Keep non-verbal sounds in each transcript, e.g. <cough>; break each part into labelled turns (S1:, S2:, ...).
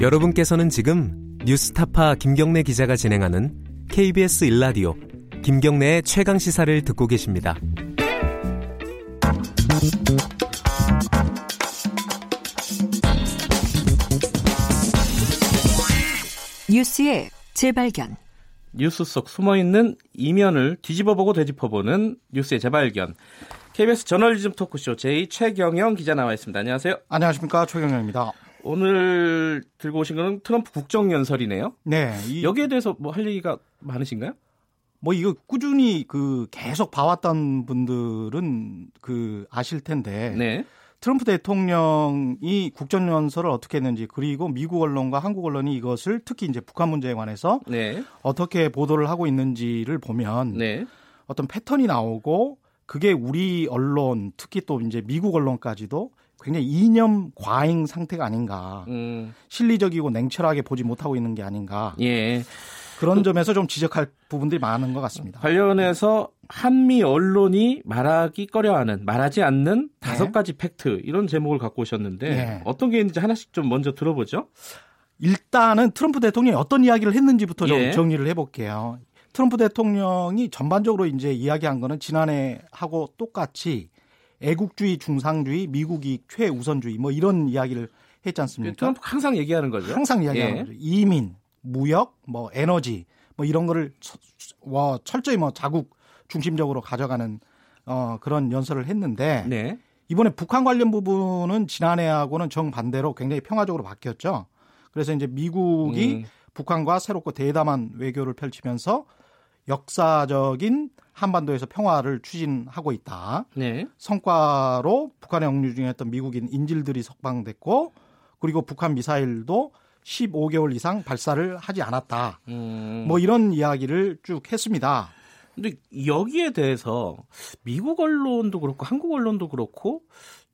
S1: 여러분께서는 지금 뉴스타파 김경래 기자가 진행하는 KBS 일라디오 김경래의 최강 시사를 듣고 계십니다.
S2: 뉴스의 재발견.
S3: 뉴스 속 숨어있는 이면을 뒤집어보고 되짚어보는 뉴스의 재발견. KBS 저널리즘 토크쇼 제2 최경영 기자 나와 있습니다. 안녕하세요.
S4: 안녕하십니까 최경영입니다.
S3: 오늘 들고 오신 거는 트럼프 국정연설이네요.
S4: 네. 이,
S3: 여기에 대해서 뭐 할 얘기가 많으신가요?
S4: 뭐 이거 꾸준히 그 계속 봐왔던 분들은 그 아실 텐데
S3: 네.
S4: 트럼프 대통령이 국정연설을 어떻게 했는지 그리고 미국 언론과 한국 언론이 이것을 특히 이제 북한 문제에 관해서
S3: 네.
S4: 어떻게 보도를 하고 있는지를 보면
S3: 네.
S4: 어떤 패턴이 나오고 그게 우리 언론 특히 또 이제 미국 언론까지도 굉장히 이념 과잉 상태가 아닌가.
S3: 음,
S4: 실리적이고 냉철하게 보지 못하고 있는 게 아닌가.
S3: 예.
S4: 그런 점에서 좀 지적할 부분들이 많은 것 같습니다.
S3: 관련해서 한미 언론이 말하기 꺼려하는 말하지 않는 다섯
S4: 네.
S3: 가지 팩트 이런 제목을 갖고 오셨는데
S4: 네.
S3: 어떤 게 있는지 하나씩 좀 먼저 들어보죠.
S4: 일단은 트럼프 대통령이 어떤 이야기를 했는지부터 좀
S3: 예.
S4: 정리를 해볼게요. 트럼프 대통령이 전반적으로 이제 이야기한 거는 지난해 하고 똑같이 애국주의, 중상주의, 미국 이익 최우선주의 뭐 이런 이야기를 했지 않습니까?
S3: 트럼프 항상 얘기하는 거죠.
S4: 항상 이야기하는
S3: 예.
S4: 거죠. 이민, 무역, 뭐 에너지 뭐 이런 거를 처- 와, 철저히 뭐 자국 중심적으로 가져가는 어, 그런 연설을 했는데
S3: 네.
S4: 이번에 북한 관련 부분은 지난해하고는 정반대로 굉장히 평화적으로 바뀌었죠. 그래서 이제 미국이
S3: 음.
S4: 북한과 새롭고 대담한 외교를 펼치면서 역사적인 한반도에서 평화를 추진하고 있다.
S3: 네.
S4: 성과로 북한에 억류 중이었던 미국인 인질들이 석방됐고 그리고 북한 미사일도 15개월 이상 발사를 하지 않았다.
S3: 음.
S4: 뭐 이런 이야기를 쭉 했습니다.
S3: 근데 여기에 대해서 미국 언론도 그렇고 한국 언론도 그렇고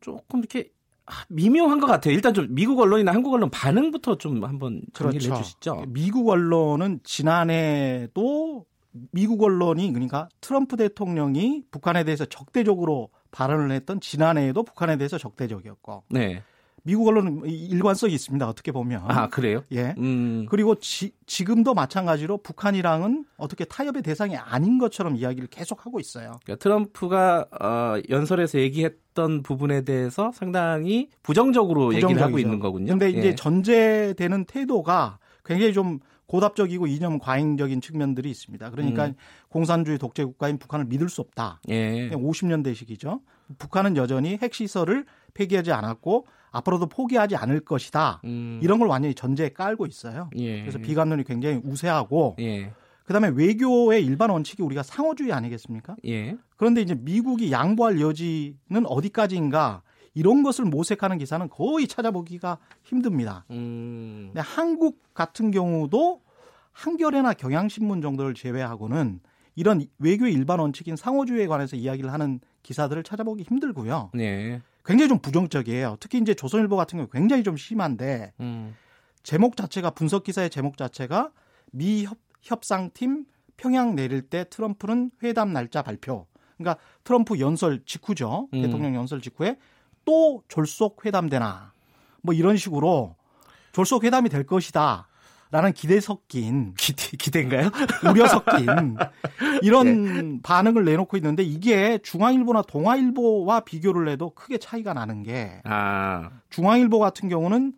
S3: 조금 이렇게 아, 미묘한 것 같아요. 일단 좀 미국 언론이나 한국 언론 반응부터 좀 한번 정리를 해주시죠.
S4: 미국 언론은 지난해도 미국 언론이 그러니까 트럼프 대통령이 북한에 대해서 적대적으로 발언을 했던 지난해에도 북한에 대해서 적대적이었고
S3: 네.
S4: 미국 언론은 일관성이 있습니다. 어떻게 보면.
S3: 아 그래요?
S4: 예.
S3: 음.
S4: 그리고 지, 지금도 마찬가지로 북한이랑은 어떻게 타협의 대상이 아닌 것처럼 이야기를 계속하고 있어요.
S3: 그러니까 트럼프가 어, 연설에서 얘기했던 부분에 대해서 상당히 부정적으로 얘기를 하고
S4: 부정적이죠.
S3: 있는 거군요.
S4: 근데 이제
S3: 예.
S4: 전제되는 태도가 굉장히 좀 고답적이고 이념 과잉적인 측면들이 있습니다. 그러니까
S3: 음.
S4: 공산주의 독재 국가인 북한을 믿을 수 없다.
S3: 예.
S4: 50년대식이죠. 북한은 여전히 핵시설을 폐기하지 않았고 앞으로도 포기하지 않을 것이다.
S3: 음.
S4: 이런 걸 완전히 전제에 깔고 있어요.
S3: 예.
S4: 그래서 비관론이 굉장히 우세하고
S3: 예.
S4: 그다음에 외교의 일반 원칙이 우리가 상호주의 아니겠습니까?
S3: 예.
S4: 그런데 이제 미국이 양보할 여지는 어디까지인가 이런 것을 모색하는 기사는 거의 찾아보기가 힘듭니다.
S3: 음.
S4: 근데 한국 같은 경우도 한겨레나 경향신문 정도를 제외하고는 이런 외교의 일반 원칙인 상호주의에 관해서 이야기를 하는 기사들을 찾아보기 힘들고요.
S3: 네.
S4: 굉장히 좀 부정적이에요. 특히 이제 조선일보 같은 경우 굉장히 좀 심한데
S3: 음.
S4: 제목 자체가 분석 기사의 제목 자체가 미 협, 협상팀 평양 내릴 때 트럼프는 회담 날짜 발표. 그러니까 트럼프 연설 직후죠.
S3: 음.
S4: 대통령 연설 직후에 또 졸속 회담되나. 뭐 이런 식으로 졸속 회담이 될 것이다. 라는 기대 섞인
S3: 기대 기대인가요? <laughs>
S4: 우려 섞인 이런 반응을 내놓고 있는데 이게 중앙일보나 동아일보와 비교를 해도 크게 차이가 나는 게
S3: 아.
S4: 중앙일보 같은 경우는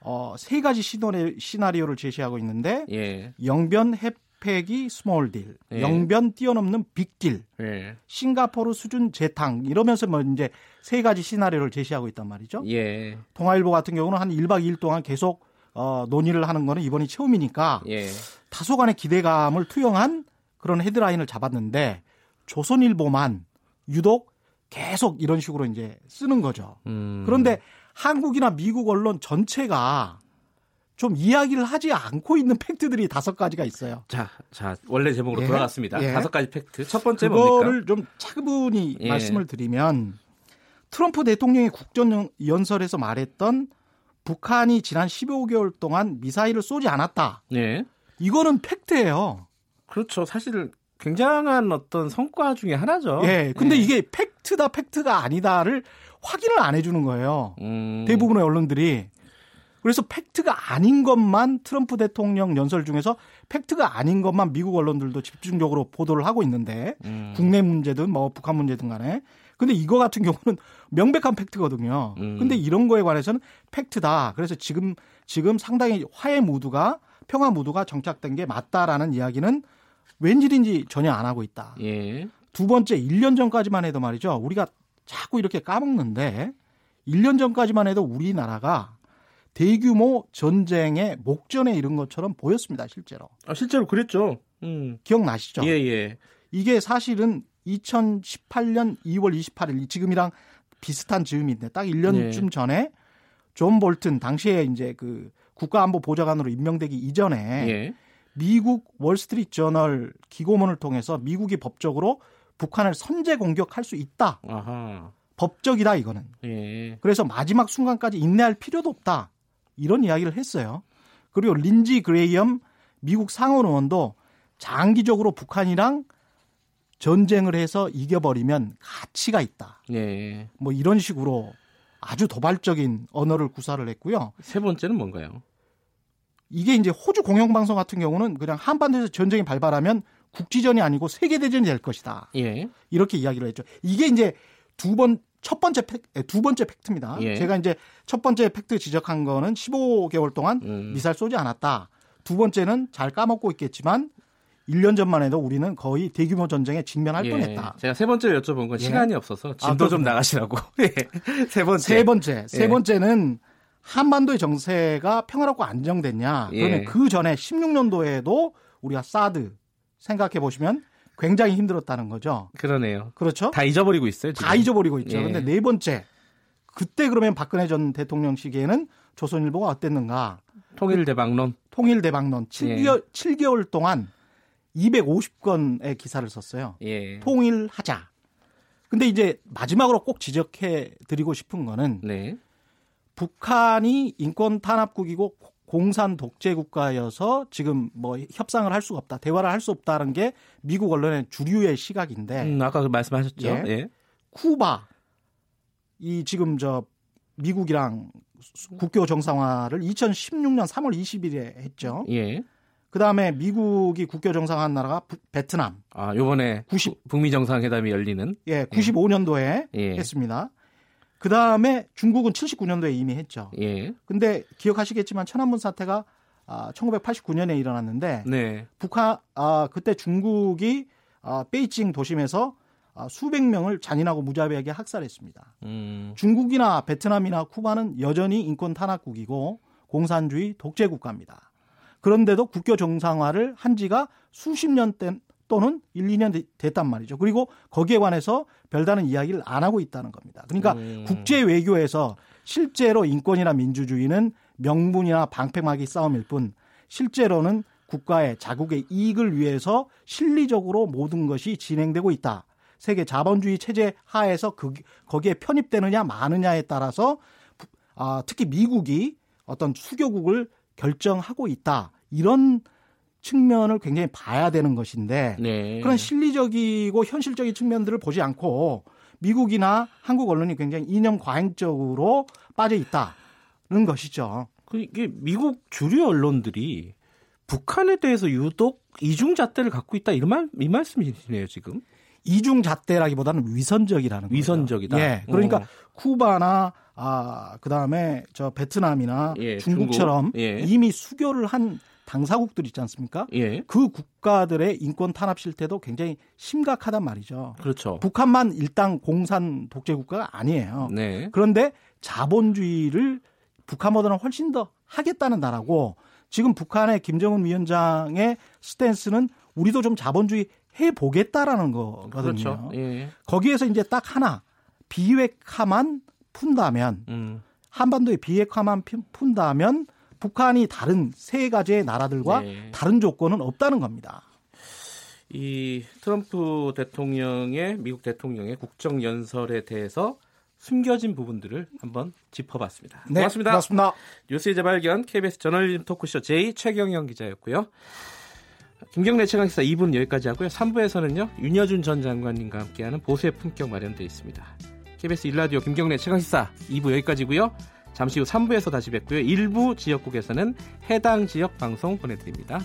S4: 어, 세 가지 시나리오를 제시하고 있는데
S3: 예.
S4: 영변 핵 폐기 small deal,
S3: 예.
S4: 영변 뛰어넘는 빅딜,
S3: 예.
S4: 싱가포르 수준 재탕 이러면서 뭐 이제 세 가지 시나리오를 제시하고 있단 말이죠.
S3: 예.
S4: 동아일보 같은 경우는 한 1박 2일 동안 계속 어, 논의를 하는 거는 이번이 처음이니까
S3: 예.
S4: 다소간의 기대감을 투영한 그런 헤드라인을 잡았는데 조선일보만 유독 계속 이런 식으로 이제 쓰는 거죠.
S3: 음.
S4: 그런데 한국이나 미국 언론 전체가 좀 이야기를 하지 않고 있는 팩트들이 다섯 가지가 있어요.
S3: 자, 자, 원래 제목으로
S4: 예.
S3: 돌아갔습니다.
S4: 예.
S3: 다섯 가지 팩트. 첫 번째 뭡니까?
S4: 그거를 좀 차분히
S3: 예.
S4: 말씀을 드리면 트럼프 대통령이 국정연설에서 말했던 북한이 지난 15개월 동안 미사일을 쏘지 않았다.
S3: 예.
S4: 이거는 팩트예요.
S3: 그렇죠. 사실 굉장한 어떤 성과 중에 하나죠.
S4: 예. 근데
S3: 예.
S4: 이게 팩트다 팩트가 아니다를 확인을 안 해주는 거예요.
S3: 음.
S4: 대부분의 언론들이 그래서 팩트가 아닌 것만 트럼프 대통령 연설 중에서 팩트가 아닌 것만 미국 언론들도 집중적으로 보도를 하고 있는데 음. 국내 문제든 뭐 북한 문제든 간에 근데 이거 같은 경우는 명백한 팩트거든요. 음. 근데 이런 거에 관해서는 팩트다. 그래서 지금 지금 상당히 화해 무드가 평화 무드가 정착된 게 맞다라는 이야기는 웬일인지 전혀 안 하고 있다. 예. 두 번째 1년 전까지만 해도 말이죠. 우리가 자꾸 이렇게 까먹는데 1년 전까지만 해도 우리나라가 대규모 전쟁의 목전에 이른 것처럼 보였습니다, 실제로.
S3: 아, 실제로 그랬죠.
S4: 음. 기억나시죠?
S3: 예, 예.
S4: 이게 사실은 2018년 2월 28일 지금이랑 비슷한 즈음인데 딱 1년쯤 네. 전에 존 볼튼 당시에 이제 그 국가안보보좌관으로 임명되기 이전에 예. 미국 월스트리트 저널 기고문을 통해서 미국이 법적으로 북한을 선제 공격할 수 있다. 아하. 법적이다 이거는. 예. 그래서 마지막 순간까지 인내할 필요도 없다. 이런 이야기를 했어요. 그리고 린지 그레이엄 미국 상원 의원도 장기적으로 북한이랑 전쟁을 해서 이겨버리면 가치가 있다. 예. 뭐 이런 식으로 아주 도발적인 언어를 구사를 했고요.
S3: 세 번째는 뭔가요?
S4: 이게 이제 호주 공영방송 같은 경우는 그냥 한반도에서 전쟁이 발발하면 국지전이 아니고 세계대전이 될 것이다. 예. 이렇게 이야기를 했죠. 이게 이제 두 번, 첫 번째 팩, 두 번째 팩트입니다. 예. 제가 이제 첫 번째 팩트 지적한 거는 15개월 동안 음. 미사일 쏘지 않았다. 두 번째는 잘 까먹고 있겠지만 1년 전만 해도 우리는 거의 대규모 전쟁에 직면할
S3: 예.
S4: 뻔했다.
S3: 제가 세 번째로 여쭤본 건 예. 시간이 없어서 진도 아, 좀 나가시라고. <laughs> 예. 세 번째.
S4: 세 번째. 세 예. 번째는 한반도의 정세가 평화롭고 안정됐냐. 예. 그러면 그 전에 16년도에도 우리가 사드 생각해 보시면 굉장히 힘들었다는 거죠.
S3: 그러네요.
S4: 그렇죠?
S3: 다 잊어버리고 있어요. 지금.
S4: 다 잊어버리고 있죠. 그런데 네 번째. 그때 그러면 박근혜 전 대통령 시기에는 조선일보가 어땠는가?
S3: 통일 대박론.
S4: 통일 대박론. 7개월, 예. 7개월 동안 250건의 기사를 썼어요. 예. 통일하자. 근데 이제 마지막으로 꼭 지적해 드리고 싶은 거는 네. 북한이 인권 탄압국이고 공산 독재 국가여서 지금 뭐 협상을 할 수가 없다, 대화를 할 수 없다는 게 미국 언론의 주류의 시각인데.
S3: 음, 아까 그 말씀하셨죠. 예. 예.
S4: 쿠바 이 지금 저 미국이랑 국교 정상화를 2016년 3월 20일에 했죠. 예. 그 다음에 미국이 국교 정상한 나라가 부, 베트남.
S3: 아, 요번에 90 북미 정상회담이 열리는
S4: 예, 95년도에 예. 했습니다. 그 다음에 중국은 79년도에 이미 했죠. 예. 근데 기억하시겠지만 천안문 사태가 아, 1989년에 일어났는데 네. 북한 아, 그때 중국이 아, 베이징 도심에서 아, 수백 명을 잔인하고 무자비하게 학살했습니다. 음. 중국이나 베트남이나 쿠바는 여전히 인권 탄압국이고 공산주의 독재 국가입니다. 그런데도 국교 정상화를 한 지가 수십 년 또는 1, 2년 됐단 말이죠. 그리고 거기에 관해서 별다른 이야기를 안 하고 있다는 겁니다. 그러니까 음. 국제 외교에서 실제로 인권이나 민주주의는 명분이나 방패막이 싸움일 뿐 실제로는 국가의 자국의 이익을 위해서 실리적으로 모든 것이 진행되고 있다. 세계 자본주의 체제 하에서 그, 거기에 편입되느냐 마느냐에 따라서 아, 특히 미국이 어떤 수교국을 결정하고 있다. 이런 측면을 굉장히 봐야 되는 것인데 네. 그런 실리적이고 현실적인 측면들을 보지 않고 미국이나 한국 언론이 굉장히 이념 과잉적으로 빠져 있다는 것이죠.
S3: 그 이게 미국 주류 언론들이 북한에 대해서 유독 이중 잣대를 갖고 있다 이런 말, 이 말씀이시네요 지금.
S4: 이중 잣대라기보다는 위선적이라는
S3: 위선적이다.
S4: 거죠. 예. 그러니까 어. 쿠바나 아 그다음에 저 베트남이나 예, 중국처럼 중국. 예. 이미 수교를 한 당사국들 있지 않습니까? 예. 그 국가들의 인권 탄압 실태도 굉장히 심각하단 말이죠.
S3: 그렇죠.
S4: 북한만 일당 공산 독재 국가가 아니에요. 네. 그런데 자본주의를 북한보다는 훨씬 더 하겠다는 나라고 지금 북한의 김정은 위원장의 스탠스는 우리도 좀 자본주의 해 보겠다라는 거거든요.
S3: 그렇죠. 예.
S4: 거기에서 이제 딱 하나 비핵화만 푼다면 음. 한반도의 비핵화만 푼다면 북한이 다른 세 가지의 나라들과 네. 다른 조건은 없다는 겁니다.
S3: 이 트럼프 대통령의 미국 대통령의 국정 연설에 대해서 숨겨진 부분들을 한번 짚어봤습니다.
S4: 네, 고맙습니다. 고맙습니다.
S3: 뉴스의 재발견 KBS 저널리즘 토크쇼 J 최경영 기자였고요. 김경래 최강시사 2분 여기까지 하고요. 3부에서는요. 윤여준 전 장관님과 함께하는 보수의 품격 마련되어 있습니다. KBS 일라디오 김경래 최강시사 2부 여기까지고요. 잠시 후 3부에서 다시 뵙고요. 일부 지역국에서는 해당 지역 방송 보내드립니다.